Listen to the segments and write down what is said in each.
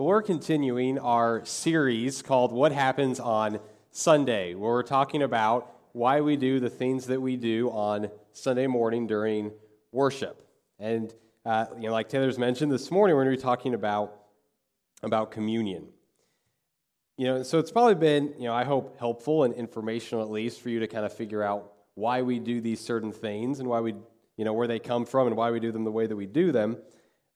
But we're continuing our series called What Happens on Sunday, where we're talking about why we do the things that we do on Sunday morning during worship. And, uh, you know, like Taylor's mentioned this morning, we're going to be talking about, about communion. You know, so it's probably been, you know, I hope helpful and informational at least for you to kind of figure out why we do these certain things and why we, you know, where they come from and why we do them the way that we do them.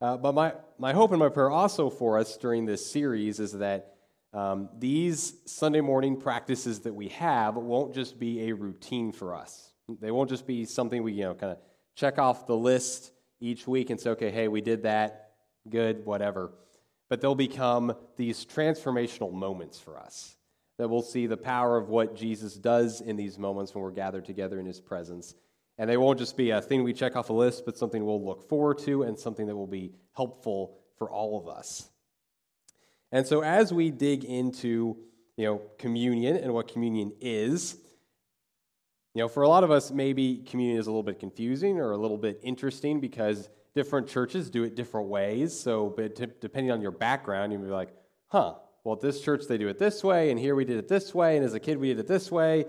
Uh, but my, my hope and my prayer also for us during this series is that um, these Sunday morning practices that we have won't just be a routine for us. They won't just be something we, you know, kind of check off the list each week and say, okay, hey, we did that, good, whatever. But they'll become these transformational moments for us that we'll see the power of what Jesus does in these moments when we're gathered together in his presence and they won't just be a thing we check off a list, but something we'll look forward to and something that will be helpful for all of us. And so as we dig into, you know, communion and what communion is, you know, for a lot of us, maybe communion is a little bit confusing or a little bit interesting because different churches do it different ways. So, but t- depending on your background, you may be like, huh, well, at this church they do it this way, and here we did it this way, and as a kid we did it this way,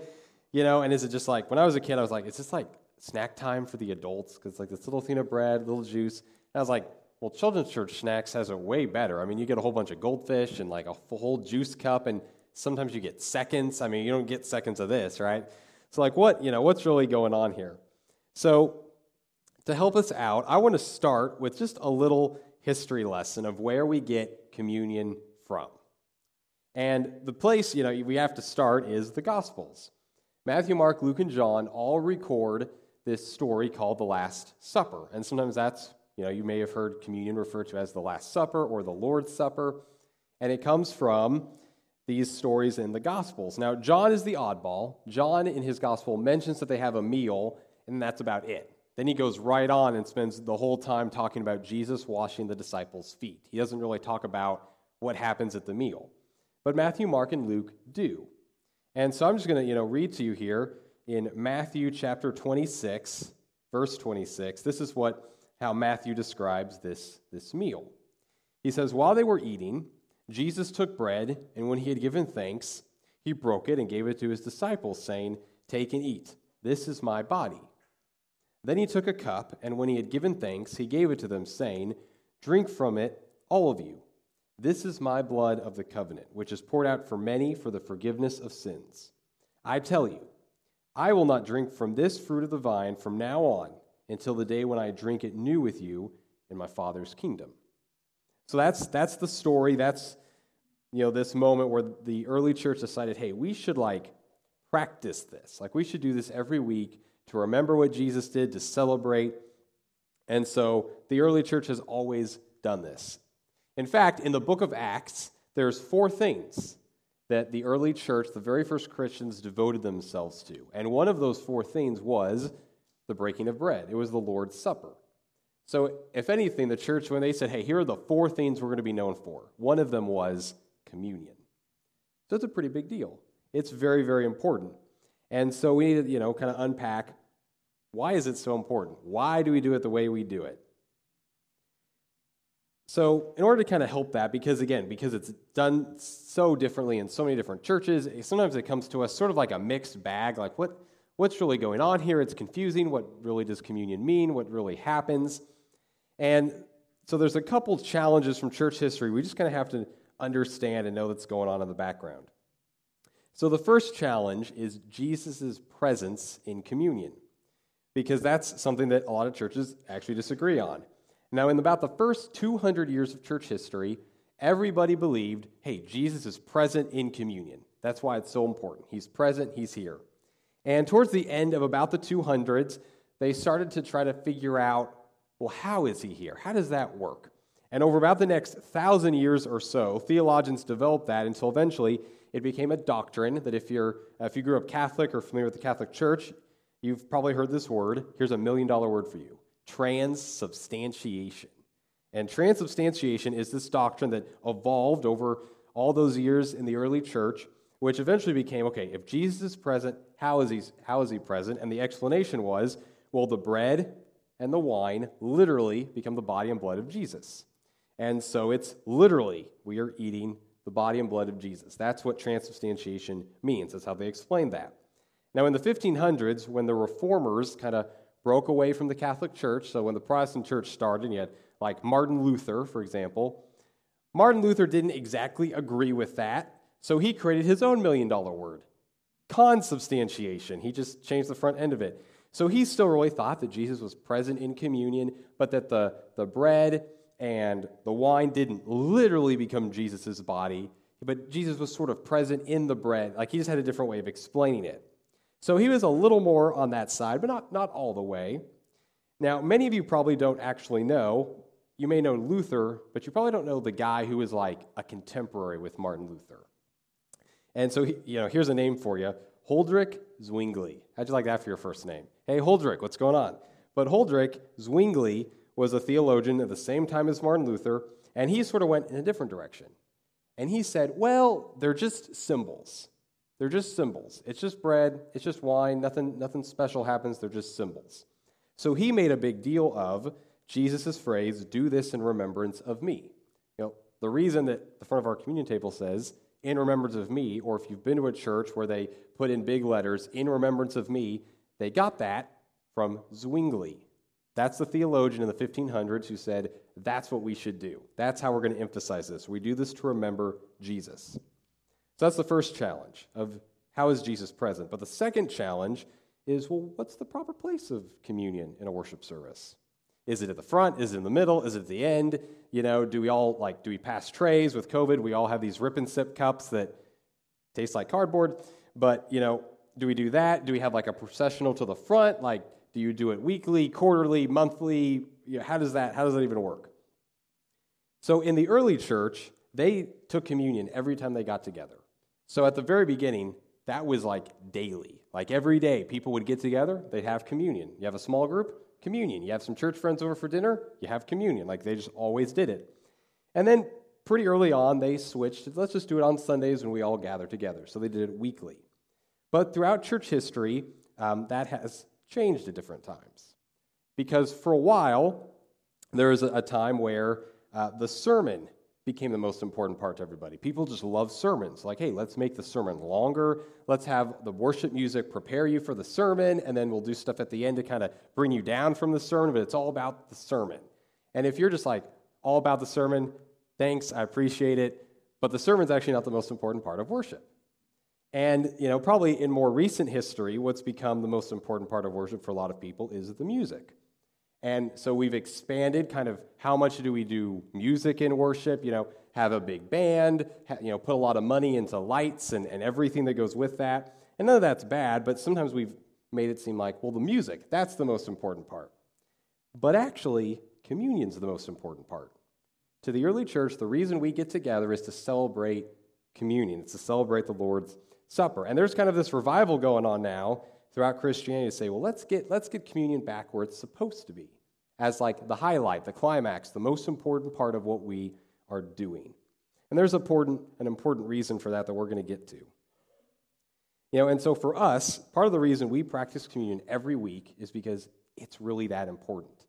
you know, and is it just like, when I was a kid, I was like, is this like snack time for the adults because like this little thing of bread, little juice. And I was like, well, Children's Church Snacks has it way better. I mean, you get a whole bunch of goldfish and like a whole juice cup, and sometimes you get seconds. I mean, you don't get seconds of this, right? So, like, what, you know, what's really going on here? So, to help us out, I want to start with just a little history lesson of where we get communion from. And the place, you know, we have to start is the Gospels. Matthew, Mark, Luke, and John all record this story called the Last Supper. And sometimes that's, you know, you may have heard communion referred to as the Last Supper or the Lord's Supper. And it comes from these stories in the Gospels. Now, John is the oddball. John, in his Gospel, mentions that they have a meal, and that's about it. Then he goes right on and spends the whole time talking about Jesus washing the disciples' feet. He doesn't really talk about what happens at the meal. But Matthew, Mark, and Luke do. And so I'm just going to, you know, read to you here in Matthew chapter 26, verse 26. This is what how Matthew describes this, this meal. He says, While they were eating, Jesus took bread, and when he had given thanks, he broke it and gave it to his disciples, saying, Take and eat. This is my body. Then he took a cup, and when he had given thanks, he gave it to them, saying, Drink from it, all of you. This is my blood of the covenant, which is poured out for many for the forgiveness of sins. I tell you, I will not drink from this fruit of the vine from now on until the day when I drink it new with you in my Father's kingdom. So that's, that's the story. That's, you know, this moment where the early church decided, hey, we should like practice this. Like we should do this every week to remember what Jesus did, to celebrate. And so the early church has always done this. In fact, in the book of Acts, there's four things that the early church, the very first Christians, devoted themselves to. And one of those four things was the breaking of bread, it was the Lord's Supper. So, if anything, the church, when they said, hey, here are the four things we're going to be known for, one of them was communion. So, it's a pretty big deal. It's very, very important. And so, we need to, you know, kind of unpack why is it so important? Why do we do it the way we do it? So, in order to kind of help that, because again, because it's done so differently in so many different churches, eh, sometimes it comes to us sort of like a mixed bag. Like, what, what's really going on here? It's confusing. What really does communion mean? What really happens? And so, there's a couple challenges from church history we just kind of have to understand and know that's going on in the background. So, the first challenge is Jesus' presence in communion, because that's something that a lot of churches actually disagree on. Now, in about the first 200 years of church history, everybody believed hey, Jesus is present in communion. That's why it's so important. He's present, he's here. And towards the end of about the 200s, they started to try to figure out well, how is he here? How does that work? And over about the next thousand years or so, theologians developed that until eventually it became a doctrine that if, you're, if you grew up Catholic or familiar with the Catholic Church, you've probably heard this word. Here's a million dollar word for you transubstantiation. And transubstantiation is this doctrine that evolved over all those years in the early church, which eventually became okay, if Jesus is present, how is he, how is he present? And the explanation was well, the bread and the wine literally become the body and blood of Jesus. And so it's literally, we are eating the body and blood of Jesus. That's what transubstantiation means. That's how they explain that. Now, in the 1500s, when the reformers kind of broke away from the Catholic Church, so when the Protestant church started, you had like Martin Luther, for example. Martin Luther didn't exactly agree with that, so he created his own million dollar word consubstantiation. He just changed the front end of it. So he still really thought that Jesus was present in communion, but that the, the bread and the wine didn't literally become Jesus' body, but Jesus was sort of present in the bread. Like he just had a different way of explaining it. So he was a little more on that side, but not, not all the way. Now, many of you probably don't actually know. You may know Luther, but you probably don't know the guy who was like a contemporary with Martin Luther. And so, he, you know, here's a name for you Huldrych Zwingli. How'd you like that for your first name? Hey, Huldrych, what's going on? But Huldrych Zwingli was a theologian at the same time as Martin Luther, and he sort of went in a different direction. And he said, well, they're just symbols. They're just symbols. It's just bread, it's just wine, nothing, nothing special happens, they're just symbols. So he made a big deal of Jesus' phrase, do this in remembrance of me. You know, the reason that the front of our communion table says, in remembrance of me, or if you've been to a church where they put in big letters, in remembrance of me, they got that from Zwingli. That's the theologian in the 1500s who said, that's what we should do. That's how we're going to emphasize this. We do this to remember Jesus. So that's the first challenge of how is Jesus present. But the second challenge is, well, what's the proper place of communion in a worship service? Is it at the front? Is it in the middle? Is it at the end? You know, do we all like, do we pass trays with COVID? We all have these rip and sip cups that taste like cardboard. But, you know, do we do that? Do we have like a processional to the front? Like, do you do it weekly, quarterly, monthly? You know, how does that how does that even work? So in the early church, they took communion every time they got together. So at the very beginning, that was like daily. Like every day, people would get together, they'd have communion. You have a small group, communion. You have some church friends over for dinner, you have communion. Like they just always did it. And then pretty early on, they switched. Let's just do it on Sundays when we all gather together. So they did it weekly. But throughout church history, um, that has changed at different times. Because for a while, there was a time where uh, the sermon became the most important part to everybody. People just love sermons. Like, hey, let's make the sermon longer. Let's have the worship music prepare you for the sermon, and then we'll do stuff at the end to kind of bring you down from the sermon, but it's all about the sermon. And if you're just like, all about the sermon, thanks, I appreciate it, but the sermon's actually not the most important part of worship. And, you know, probably in more recent history, what's become the most important part of worship for a lot of people is the music. And so we've expanded kind of how much do we do music in worship, you know, have a big band, you know, put a lot of money into lights and, and everything that goes with that. And none of that's bad, but sometimes we've made it seem like, well, the music, that's the most important part. But actually, communion's the most important part. To the early church, the reason we get together is to celebrate communion, it's to celebrate the Lord's Supper. And there's kind of this revival going on now throughout Christianity to say, well, let's get, let's get communion back where it's supposed to be, as like the highlight, the climax, the most important part of what we are doing. And there's important, an important reason for that that we're going to get to. You know, and so for us, part of the reason we practice communion every week is because it's really that important.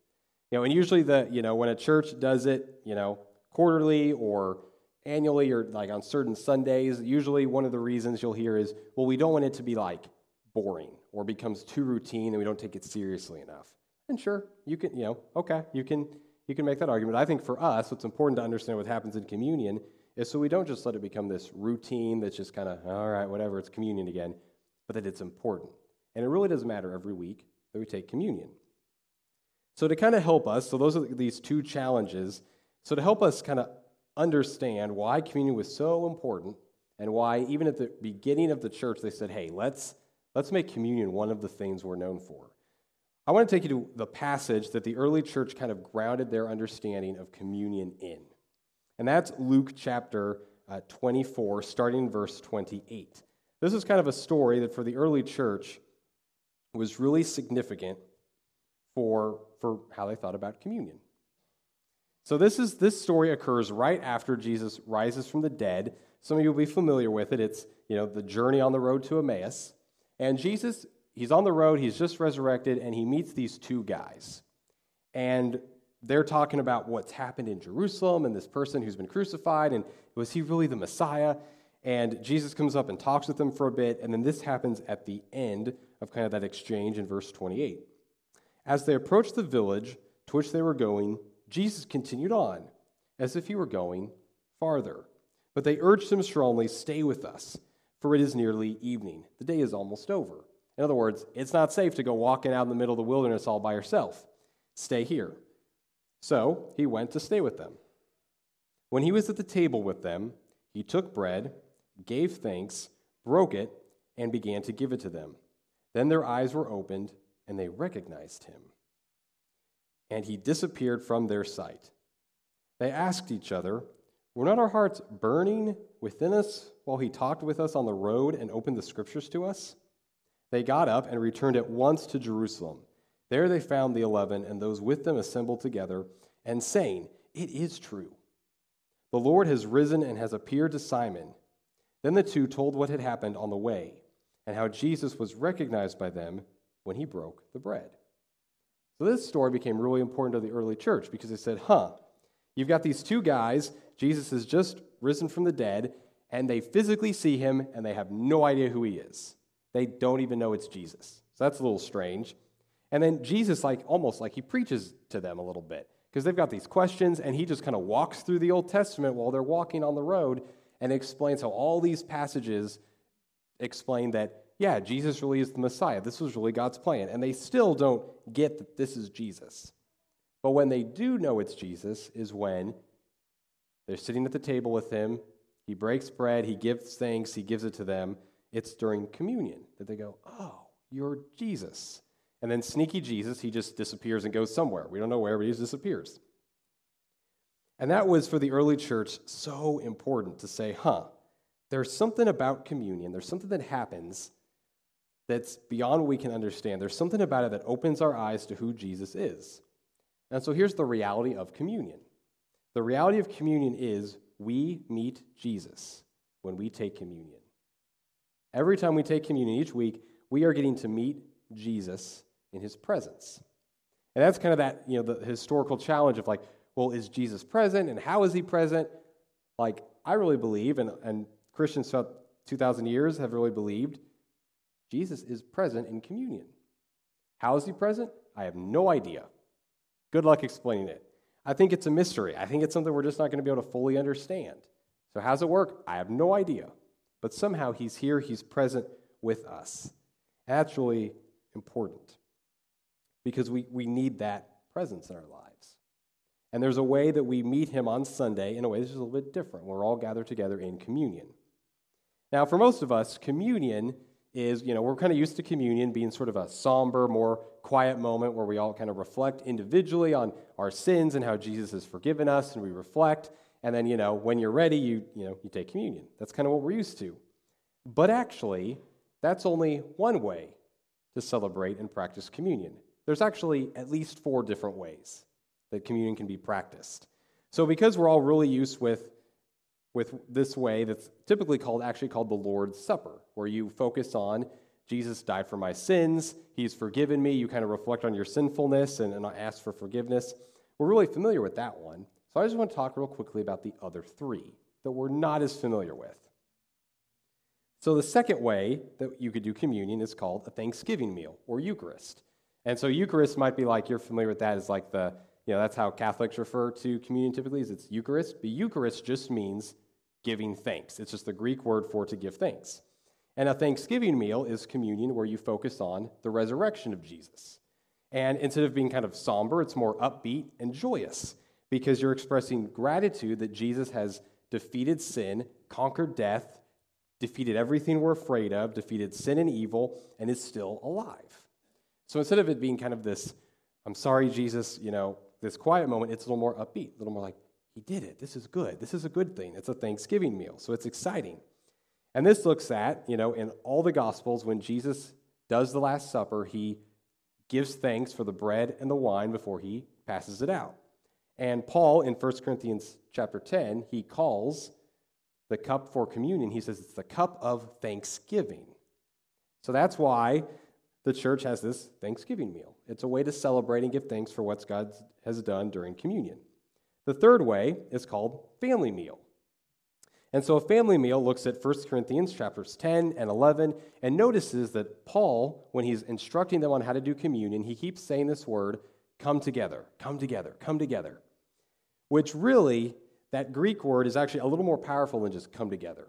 You know, and usually the, you know, when a church does it, you know, quarterly or annually or like on certain Sundays, usually one of the reasons you'll hear is, well, we don't want it to be like boring or becomes too routine and we don't take it seriously enough. And sure, you can, you know, okay, you can you can make that argument. I think for us, what's important to understand what happens in communion is so we don't just let it become this routine that's just kind of, all right, whatever, it's communion again, but that it's important. And it really doesn't matter every week that we take communion. So to kind of help us, so those are these two challenges. So to help us kind of understand why communion was so important and why, even at the beginning of the church, they said, hey, let's, let's make communion one of the things we're known for. I want to take you to the passage that the early church kind of grounded their understanding of communion in. And that's Luke chapter uh, 24, starting in verse 28. This is kind of a story that for the early church was really significant for, for how they thought about communion. So this is this story occurs right after Jesus rises from the dead. Some of you will be familiar with it. It's, you know, the journey on the road to Emmaus. And Jesus, he's on the road, he's just resurrected, and he meets these two guys. And they're talking about what's happened in Jerusalem and this person who's been crucified, and was he really the Messiah? And Jesus comes up and talks with them for a bit, and then this happens at the end of kind of that exchange in verse 28. As they approached the village to which they were going, Jesus continued on, as if he were going farther. But they urged him strongly, Stay with us, for it is nearly evening. The day is almost over. In other words, it's not safe to go walking out in the middle of the wilderness all by yourself. Stay here. So he went to stay with them. When he was at the table with them, he took bread, gave thanks, broke it, and began to give it to them. Then their eyes were opened, and they recognized him. And he disappeared from their sight. They asked each other, Were not our hearts burning within us while he talked with us on the road and opened the scriptures to us? They got up and returned at once to Jerusalem. There they found the eleven and those with them assembled together, and saying, It is true. The Lord has risen and has appeared to Simon. Then the two told what had happened on the way, and how Jesus was recognized by them when he broke the bread. So this story became really important to the early church because they said, Huh, you've got these two guys, Jesus has just risen from the dead, and they physically see him and they have no idea who he is. They don't even know it's Jesus. So that's a little strange. And then Jesus, like almost like he preaches to them a little bit because they've got these questions, and he just kind of walks through the Old Testament while they're walking on the road and explains how all these passages explain that, yeah, Jesus really is the Messiah. This was really God's plan. And they still don't get that this is Jesus. But when they do know it's Jesus, is when they're sitting at the table with him. He breaks bread, he gives thanks, he gives it to them. It's during communion that they go, Oh, you're Jesus. And then sneaky Jesus, he just disappears and goes somewhere. We don't know where, but he just disappears. And that was for the early church so important to say, huh, there's something about communion, there's something that happens that's beyond what we can understand. There's something about it that opens our eyes to who Jesus is. And so here's the reality of communion the reality of communion is we meet Jesus when we take communion. Every time we take communion each week, we are getting to meet Jesus in his presence. And that's kind of that, you know, the historical challenge of like, well, is Jesus present and how is he present? Like, I really believe, and, and Christians throughout 2,000 years have really believed, Jesus is present in communion. How is he present? I have no idea. Good luck explaining it. I think it's a mystery. I think it's something we're just not going to be able to fully understand. So, how's it work? I have no idea. But somehow he's here, he's present with us. Actually important because we, we need that presence in our lives. And there's a way that we meet him on Sunday in a way that's a little bit different. We're all gathered together in communion. Now, for most of us, communion is, you know, we're kind of used to communion being sort of a somber, more quiet moment where we all kind of reflect individually on our sins and how Jesus has forgiven us, and we reflect. And then, you know, when you're ready, you, you know, you take communion. That's kind of what we're used to. But actually, that's only one way to celebrate and practice communion. There's actually at least four different ways that communion can be practiced. So because we're all really used with with this way that's typically called actually called the Lord's Supper, where you focus on Jesus died for my sins, he's forgiven me, you kind of reflect on your sinfulness and, and ask for forgiveness. We're really familiar with that one. So I just want to talk real quickly about the other three that we're not as familiar with. So the second way that you could do communion is called a Thanksgiving meal or Eucharist. And so Eucharist might be like you're familiar with that as like the, you know, that's how Catholics refer to communion typically is it's Eucharist. But Eucharist just means giving thanks. It's just the Greek word for to give thanks. And a Thanksgiving meal is communion where you focus on the resurrection of Jesus. And instead of being kind of somber, it's more upbeat and joyous because you're expressing gratitude that Jesus has defeated sin, conquered death, defeated everything we're afraid of, defeated sin and evil, and is still alive. So instead of it being kind of this, I'm sorry, Jesus, you know, this quiet moment, it's a little more upbeat, a little more like, he did it. This is good. This is a good thing. It's a Thanksgiving meal, so it's exciting. And this looks at, you know, in all the Gospels, when Jesus does the Last Supper, he gives thanks for the bread and the wine before he passes it out. And Paul in 1 Corinthians chapter 10, he calls the cup for communion, he says it's the cup of thanksgiving. So that's why the church has this Thanksgiving meal. It's a way to celebrate and give thanks for what God has done during communion. The third way is called family meal. And so a family meal looks at 1 Corinthians chapters 10 and 11 and notices that Paul, when he's instructing them on how to do communion, he keeps saying this word, come together, come together, come together. Which really, that Greek word is actually a little more powerful than just come together.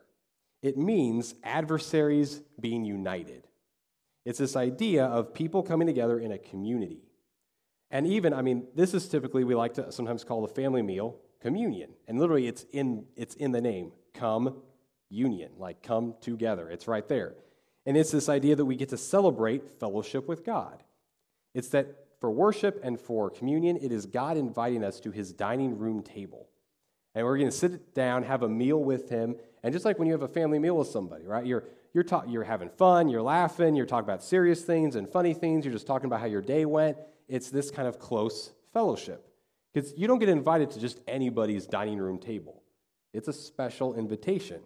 It means adversaries being united. It's this idea of people coming together in a community. And even, I mean, this is typically, we like to sometimes call the family meal communion. And literally, it's in, it's in the name come union, like come together. It's right there. And it's this idea that we get to celebrate fellowship with God. It's that for worship and for communion, it is God inviting us to his dining room table. And we're going to sit down, have a meal with him. And just like when you have a family meal with somebody, right? You're, you're, ta- you're having fun, you're laughing, you're talking about serious things and funny things, you're just talking about how your day went. It's this kind of close fellowship. Because you don't get invited to just anybody's dining room table. It's a special invitation.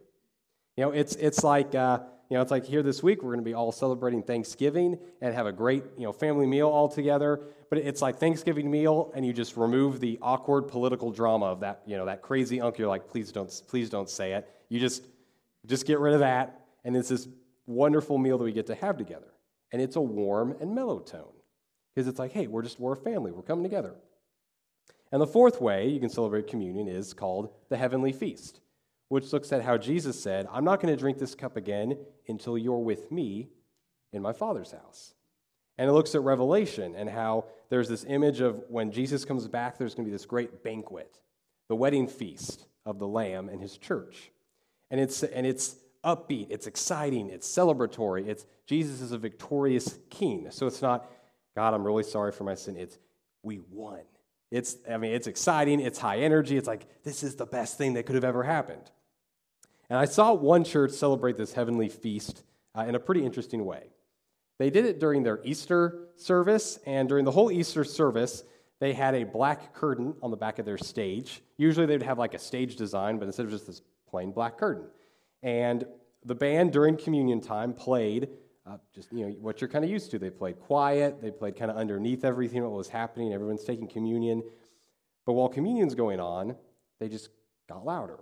You know, it's, it's like, uh, you know, it's like here this week, we're going to be all celebrating Thanksgiving and have a great, you know, family meal all together. But it's like Thanksgiving meal, and you just remove the awkward political drama of that, you know, that crazy uncle. You're like, please don't, please don't say it. You just, just get rid of that. And it's this wonderful meal that we get to have together. And it's a warm and mellow tone. Because it's like, hey, we're just, we're a family. We're coming together. And the fourth way you can celebrate communion is called the heavenly feast, which looks at how Jesus said, I'm not going to drink this cup again until you're with me in my Father's house. And it looks at Revelation and how there's this image of when Jesus comes back, there's going to be this great banquet, the wedding feast of the Lamb and his church. And it's, and it's upbeat, it's exciting, it's celebratory. It's Jesus is a victorious king. So it's not, God, I'm really sorry for my sin. It's, we won. It's, I mean, it's exciting, it's high energy, it's like, this is the best thing that could have ever happened. And I saw one church celebrate this heavenly feast uh, in a pretty interesting way. They did it during their Easter service, and during the whole Easter service, they had a black curtain on the back of their stage. Usually they would have like a stage design, but instead of just this plain black curtain. And the band during communion time played uh, just you know what you're kind of used to. They played quiet. They played kind of underneath everything what was happening. Everyone's taking communion, but while communion's going on, they just got louder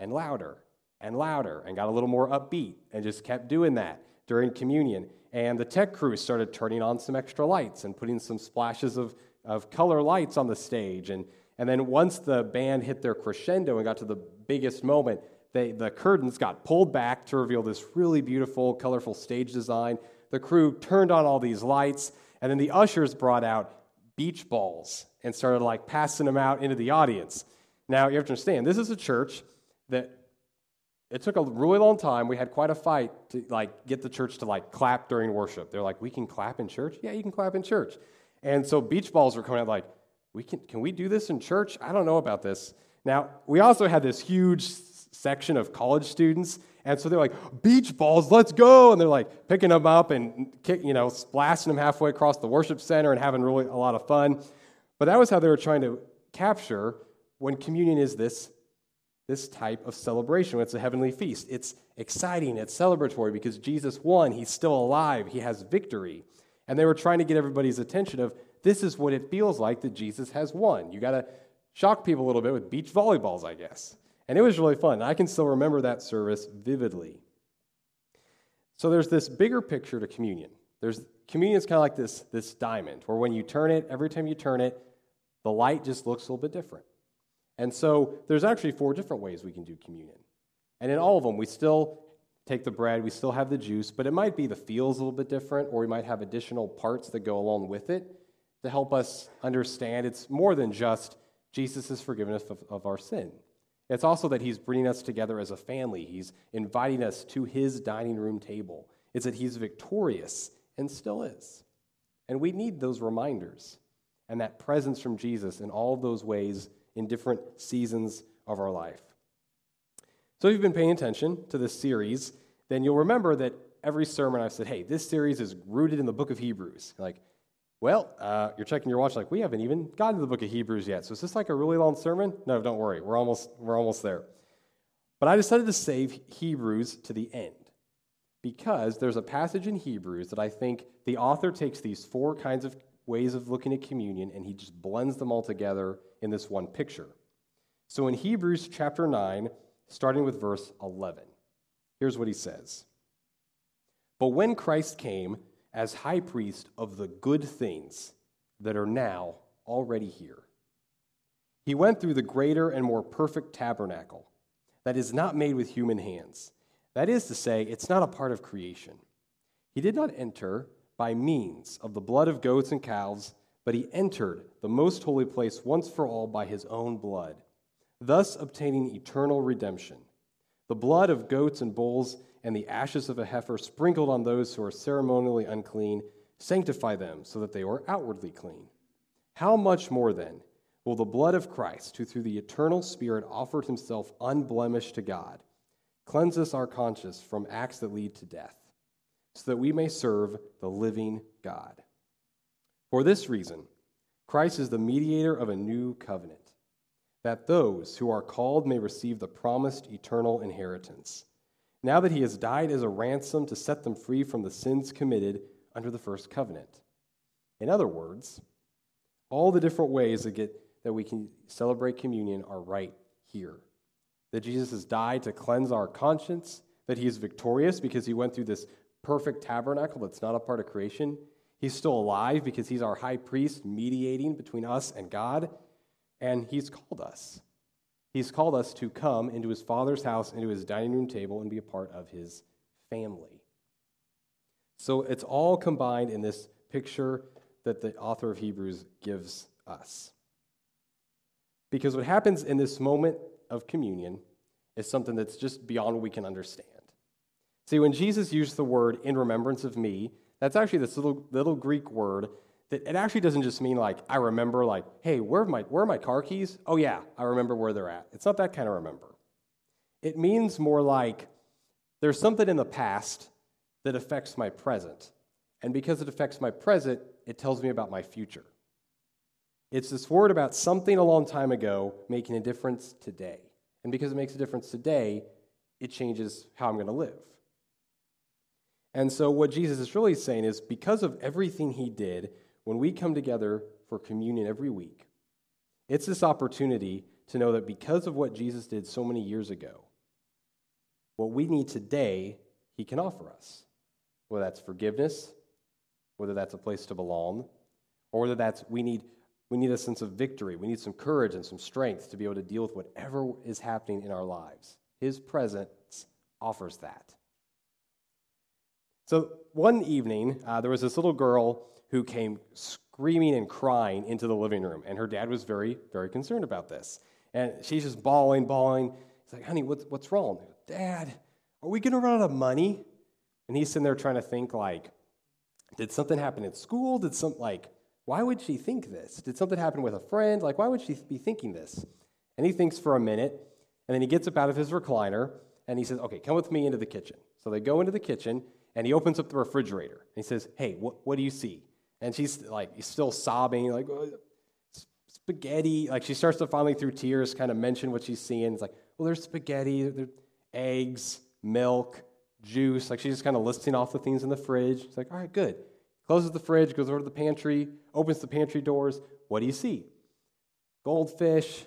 and louder and louder and got a little more upbeat and just kept doing that during communion. And the tech crew started turning on some extra lights and putting some splashes of, of color lights on the stage. And, and then once the band hit their crescendo and got to the biggest moment, they, the curtains got pulled back to reveal this really beautiful, colorful stage design. The crew turned on all these lights, and then the ushers brought out beach balls and started like passing them out into the audience. Now, you have to understand, this is a church that it took a really long time. We had quite a fight to like get the church to like clap during worship. They're like, "We can clap in church?" Yeah, you can clap in church. And so beach balls were coming out like, "We can can we do this in church? I don't know about this." Now, we also had this huge section of college students. And so they're like, beach balls, let's go. And they're like picking them up and, kick, you know, splashing them halfway across the worship center and having really a lot of fun. But that was how they were trying to capture when communion is this, this type of celebration. It's a heavenly feast. It's exciting, it's celebratory because Jesus won. He's still alive, he has victory. And they were trying to get everybody's attention of this is what it feels like that Jesus has won. You got to shock people a little bit with beach volleyballs, I guess. And it was really fun. I can still remember that service vividly. So there's this bigger picture to communion. There's communion is kind of like this, this diamond, where when you turn it, every time you turn it, the light just looks a little bit different. And so there's actually four different ways we can do communion. And in all of them, we still take the bread, we still have the juice, but it might be the feels a little bit different, or we might have additional parts that go along with it to help us understand it's more than just Jesus' forgiveness of, of our sin. It's also that he's bringing us together as a family. He's inviting us to his dining room table. It's that he's victorious and still is. And we need those reminders and that presence from Jesus in all of those ways in different seasons of our life. So, if you've been paying attention to this series, then you'll remember that every sermon I've said, hey, this series is rooted in the book of Hebrews. Like, well, uh, you're checking your watch like, we haven't even gotten to the book of Hebrews yet. So is this like a really long sermon? No, don't worry. We're almost, we're almost there. But I decided to save Hebrews to the end because there's a passage in Hebrews that I think the author takes these four kinds of ways of looking at communion and he just blends them all together in this one picture. So in Hebrews chapter 9, starting with verse 11, here's what he says But when Christ came as high priest of the good things that are now already here, he went through the greater and more perfect tabernacle that is not made with human hands. That is to say, it's not a part of creation. He did not enter by means of the blood of goats and calves, but he entered the most holy place once for all by his own blood, thus obtaining eternal redemption. The blood of goats and bulls and the ashes of a heifer sprinkled on those who are ceremonially unclean sanctify them so that they are outwardly clean. How much more then will the blood of Christ, who through the eternal Spirit offered himself unblemished to God, cleanse us our conscience from acts that lead to death? so that we may serve the living God. For this reason, Christ is the mediator of a new covenant, that those who are called may receive the promised eternal inheritance, now that he has died as a ransom to set them free from the sins committed under the first covenant. In other words, all the different ways that, get, that we can celebrate communion are right here. That Jesus has died to cleanse our conscience, that he is victorious because he went through this perfect tabernacle that's not a part of creation. He's still alive because he's our high priest mediating between us and God, and he's called us. He's called us to come into his father's house, into his dining room table, and be a part of his family. So it's all combined in this picture that the author of Hebrews gives us. Because what happens in this moment of communion is something that's just beyond what we can understand. See, when Jesus used the word in remembrance of me, that's actually this little, little Greek word that it actually doesn't just mean like, I remember, like, hey, where are, my, where are my car keys? Oh, yeah, I remember where they're at. It's not that kind of remember. It means more like there's something in the past that affects my present. And because it affects my present, it tells me about my future. It's this word about something a long time ago making a difference today. And because it makes a difference today, it changes how I'm going to live. And so, what Jesus is really saying is because of everything he did, when we come together for communion every week, it's this opportunity to know that because of what Jesus did so many years ago, what we need today, he can offer us. Whether that's forgiveness, whether that's a place to belong, or whether that's we need we need a sense of victory. We need some courage and some strength to be able to deal with whatever is happening in our lives. His presence offers that. So one evening, uh, there was this little girl who came screaming and crying into the living room, and her dad was very, very concerned about this. And she's just bawling, bawling. He's like, honey, what's, what's wrong? Dad, are we going to run out of money? And he's sitting there trying to think, like, did something happen at school? Did some, like, why would she think this? Did something happen with a friend? Like, why would she be thinking this? And he thinks for a minute, and then he gets up out of his recliner, and he says, okay, come with me into the kitchen. So they go into the kitchen, and he opens up the refrigerator and he says, Hey, what, what do you see? And she's like, still sobbing, like, oh, spaghetti. Like, she starts to finally, through tears, kind of mention what she's seeing. It's like, Well, there's spaghetti, there's eggs, milk, juice. Like, she's just kind of listing off the things in the fridge. It's like, All right, good. Closes the fridge, goes over to the pantry, opens the pantry doors. What do you see? Goldfish,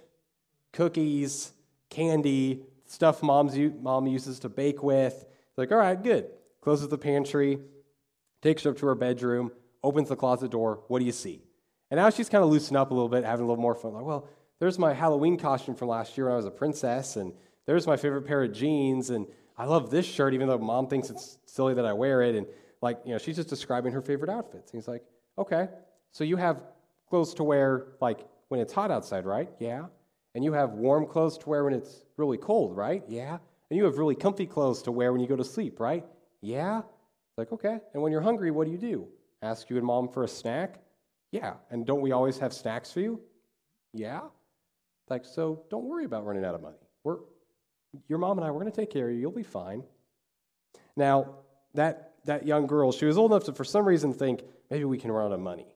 cookies, candy, stuff mom's, mom uses to bake with. It's like, all right, good closes the pantry, takes her up to her bedroom, opens the closet door. What do you see? And now she's kind of loosened up a little bit, having a little more fun. Like, well, there's my Halloween costume from last year when I was a princess, and there's my favorite pair of jeans, and I love this shirt, even though mom thinks it's silly that I wear it. And like, you know, she's just describing her favorite outfits. And he's like, okay, so you have clothes to wear like when it's hot outside, right? Yeah. And you have warm clothes to wear when it's really cold, right? Yeah. And you have really comfy clothes to wear when you go to sleep, right? Yeah? Like, okay. And when you're hungry, what do you do? Ask you and mom for a snack? Yeah. And don't we always have snacks for you? Yeah. Like, so don't worry about running out of money. We're, your mom and I, we're going to take care of you. You'll be fine. Now, that, that young girl, she was old enough to, for some reason, think maybe we can run out of money.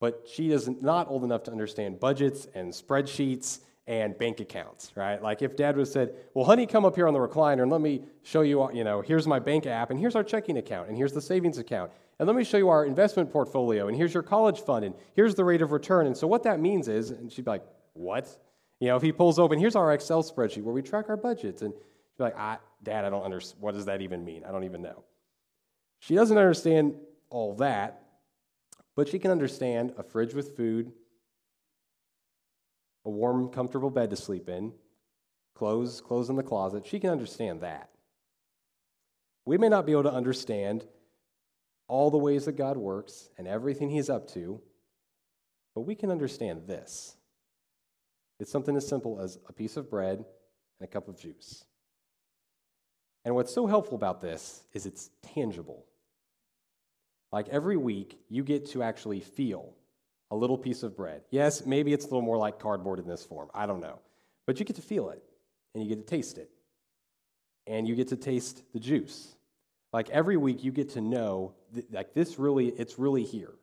But she is not old enough to understand budgets and spreadsheets and bank accounts, right? Like if dad was said, well, honey, come up here on the recliner and let me show you, you know, here's my bank app and here's our checking account and here's the savings account. And let me show you our investment portfolio and here's your college fund and here's the rate of return. And so what that means is, and she'd be like, what? You know, if he pulls open, here's our Excel spreadsheet where we track our budgets. And she'd be like, ah, dad, I don't understand. What does that even mean? I don't even know. She doesn't understand all that, but she can understand a fridge with food, a warm, comfortable bed to sleep in, clothes, clothes in the closet. She can understand that. We may not be able to understand all the ways that God works and everything He's up to, but we can understand this. It's something as simple as a piece of bread and a cup of juice. And what's so helpful about this is it's tangible. Like every week, you get to actually feel a little piece of bread. Yes, maybe it's a little more like cardboard in this form. I don't know. But you get to feel it and you get to taste it. And you get to taste the juice. Like every week you get to know that, like this really it's really here.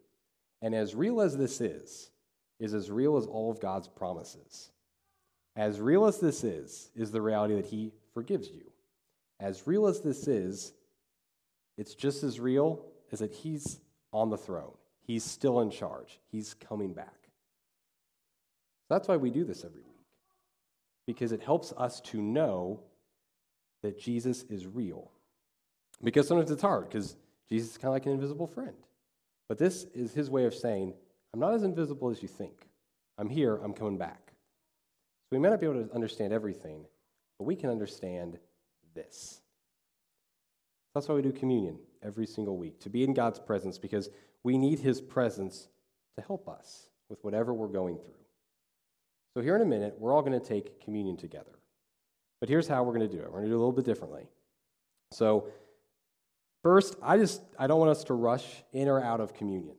And as real as this is, is as real as all of God's promises. As real as this is, is the reality that he forgives you. As real as this is, it's just as real as that he's on the throne. He's still in charge. He's coming back. That's why we do this every week, because it helps us to know that Jesus is real. Because sometimes it's hard, because Jesus is kind of like an invisible friend. But this is his way of saying, I'm not as invisible as you think. I'm here, I'm coming back. So we may not be able to understand everything, but we can understand this. That's why we do communion every single week, to be in God's presence, because we need His presence to help us with whatever we're going through. So, here in a minute, we're all going to take communion together. But here's how we're going to do it we're going to do it a little bit differently. So, first, I just I don't want us to rush in or out of communion.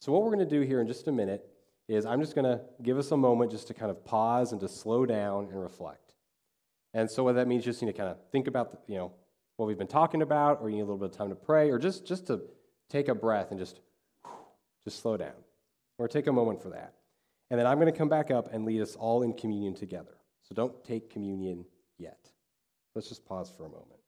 So, what we're going to do here in just a minute is I'm just going to give us a moment just to kind of pause and to slow down and reflect. And so, what that means, just you know, kind of think about the, you know what we've been talking about, or you need a little bit of time to pray, or just just to take a breath and just, just slow down. Or take a moment for that. And then I'm going to come back up and lead us all in communion together. So don't take communion yet. Let's just pause for a moment.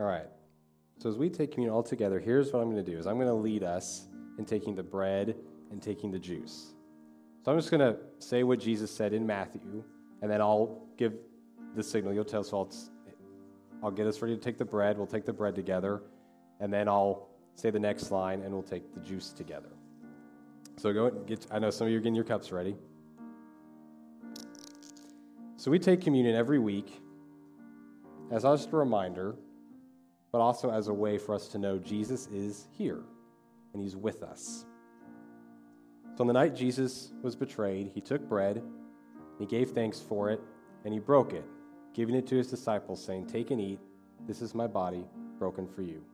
All right. So as we take communion all together, here's what I'm going to do: is I'm going to lead us in taking the bread and taking the juice. So I'm just going to say what Jesus said in Matthew, and then I'll give the signal. You'll tell. So I'll, I'll get us ready to take the bread. We'll take the bread together, and then I'll say the next line, and we'll take the juice together. So go and get. I know some of you are getting your cups ready. So we take communion every week as just a reminder but also as a way for us to know Jesus is here and he's with us. So on the night Jesus was betrayed, he took bread, he gave thanks for it, and he broke it, giving it to his disciples, saying, Take and eat, this is my body broken for you.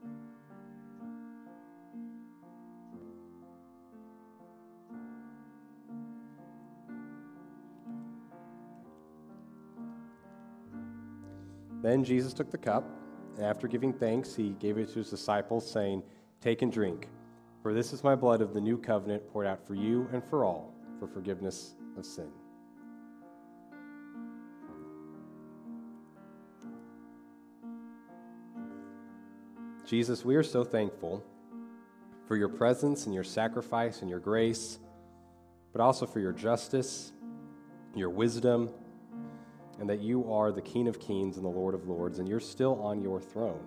Then Jesus took the cup and after giving thanks, he gave it to his disciples, saying, Take and drink, for this is my blood of the new covenant poured out for you and for all for forgiveness of sin. Jesus, we are so thankful for your presence and your sacrifice and your grace, but also for your justice, your wisdom, and that you are the King of kings and the Lord of lords, and you're still on your throne.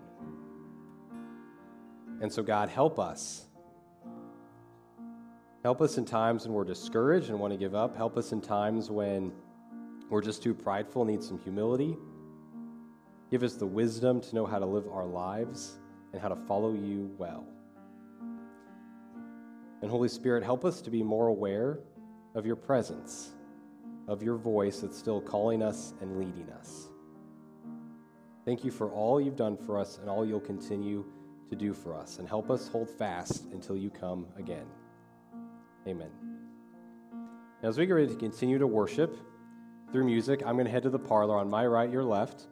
And so, God, help us. Help us in times when we're discouraged and want to give up. Help us in times when we're just too prideful, and need some humility. Give us the wisdom to know how to live our lives and how to follow you well. And Holy Spirit, help us to be more aware of your presence, of your voice that's still calling us and leading us. Thank you for all you've done for us and all you'll continue to do for us. And help us hold fast until you come again. Amen. Now, as we get ready to continue to worship through music, I'm going to head to the parlor on my right, your left.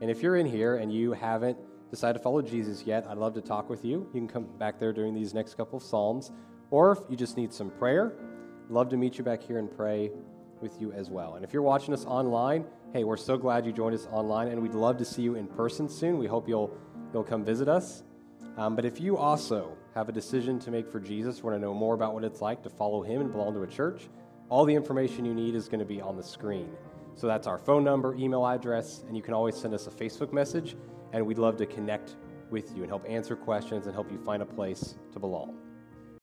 And if you're in here and you haven't decided to follow Jesus yet, I'd love to talk with you. You can come back there during these next couple of Psalms. Or if you just need some prayer, love to meet you back here and pray with you as well. And if you're watching us online, hey, we're so glad you joined us online, and we'd love to see you in person soon. We hope you'll, you'll come visit us. Um, but if you also have a decision to make for Jesus, want to know more about what it's like to follow him and belong to a church, all the information you need is going to be on the screen. So that's our phone number, email address, and you can always send us a Facebook message, and we'd love to connect with you and help answer questions and help you find a place to belong.